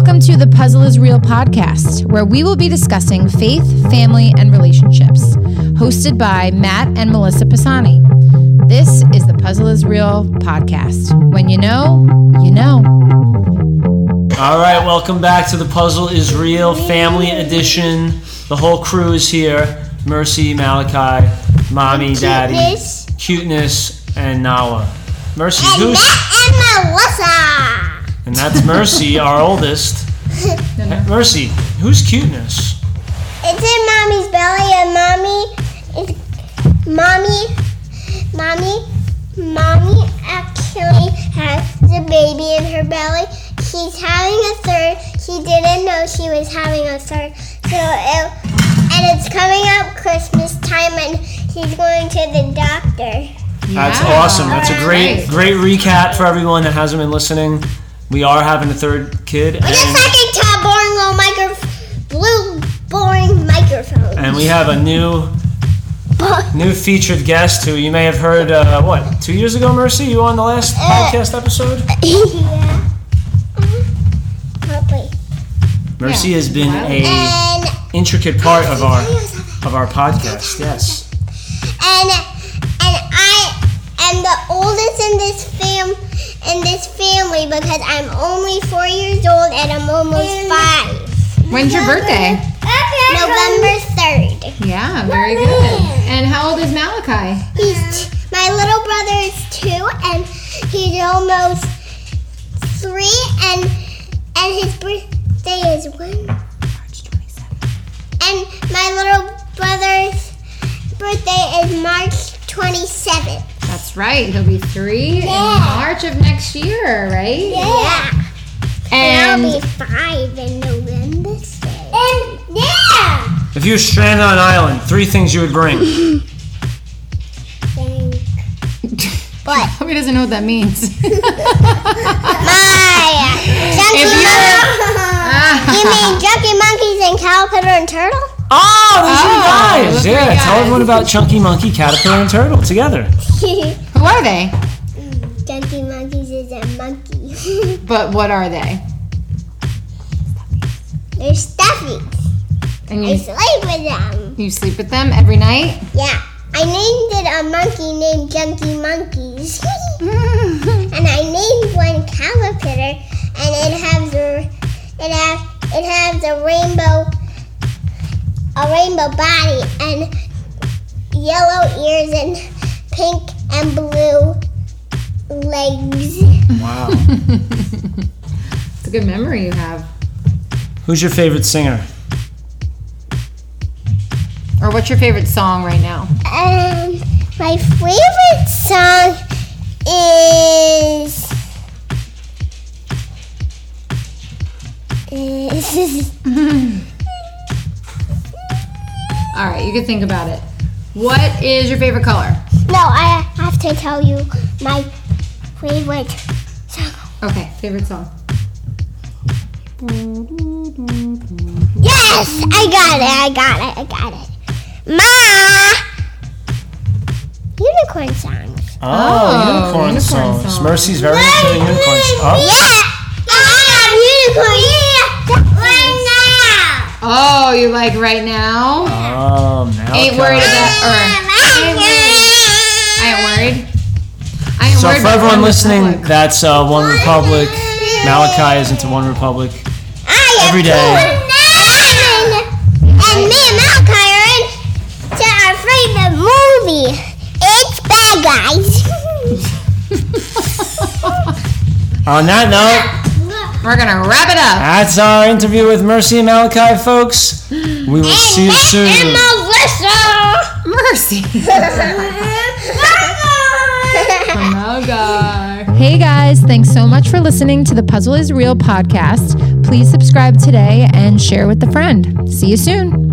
Welcome to the Puzzle is Real podcast, where we will be discussing faith, family, and relationships. Hosted by Matt and Melissa Pisani. This is the Puzzle is Real podcast. When you know, you know. All right, welcome back to the Puzzle is Real Family Edition. The whole crew is here Mercy, Malakai, Mommy, Daddy, Cuteness. Cuteness, and Nala. Mercy, And who's. Matt and Melissa. And that's Mercy, our oldest. Mercy, who's Cuteness? It's in mommy's belly, and mommy is mommy, mommy, mommy actually has the baby in her belly. She's having a third. She didn't know she was having a third. So it, and it's coming up Christmas time, and she's going to the doctor. That's Yeah. awesome. That's a great, great recap for everyone that hasn't been listening. We are having a third kid, With a and, second top boring little micro, blue boring microphone. and we have a new new featured guest who you may have heard. Uh, what two years ago, Mercy? You were on the last podcast episode. yeah. Probably. Mercy has been Wow. a And intricate part of our of our podcast. Yes. and and I am the oldest in this fam in this family because I'm only four years old and I'm almost five. When's your birthday? November third. Yeah, very good. And how old is Malakai? He's t- my little brother is two and he's almost three and and his birthday is when March 27th. and my little brother's birthday is March twenty seventh. That's right. He'll be three Yeah. in March of next year, right? Yeah. And I'll be five in November. And yeah. If you were stranded on an island, three things you would bring. Think. But Who doesn't know what that means? my junkie If you're- You mean junkie monkeys and caterpillar and turtle? Oh, those Oh, are you oh, guys. those are Yeah, you tell guys. everyone about Chunky Monkey, Caterpillar, and Turtle together. Who are they? junkie monkeys is a monkey. But what are they? They're stuffies. And I you sleep with them. you sleep with them every night? Yeah. I named it a monkey named Junkie Monkeys. and I named one caterpillar, and it has a it has it has a rainbow a rainbow body and yellow ears and pink and blue legs. Wow. It's a good memory you have. Who's your favorite singer? Or what's your favorite song right now? Um, my favorite song is is All right, you can think about it. What is your favorite color? no. I have to tell you my favorite song. Okay, favorite song. Yes, I got it. I got it. I got it. Ma, unicorn songs. Oh, Oh, unicorn, unicorn songs. songs. Mercy's very into the unicorn songs. Oh, Yeah, I have unicorn. Yeah, right now. Oh, you like right now? oh now Ain't worried about, or I ain't worried. I ain't So worried for everyone listening, Republic. that's uh, One Republic. Malakai is into OneRepublic. Every day. And me and Malakai are in to our favorite movie. It's Bad Guys. On that note, We're gonna wrap it up. that's our interview with Mercy and Malakai, folks. We will see you soon. And soon. Melissa. Mercy. Bye. Oh God. Hey guys, thanks so much for listening to the Puzzle is Real podcast. Please subscribe today and share with a friend. See you soon.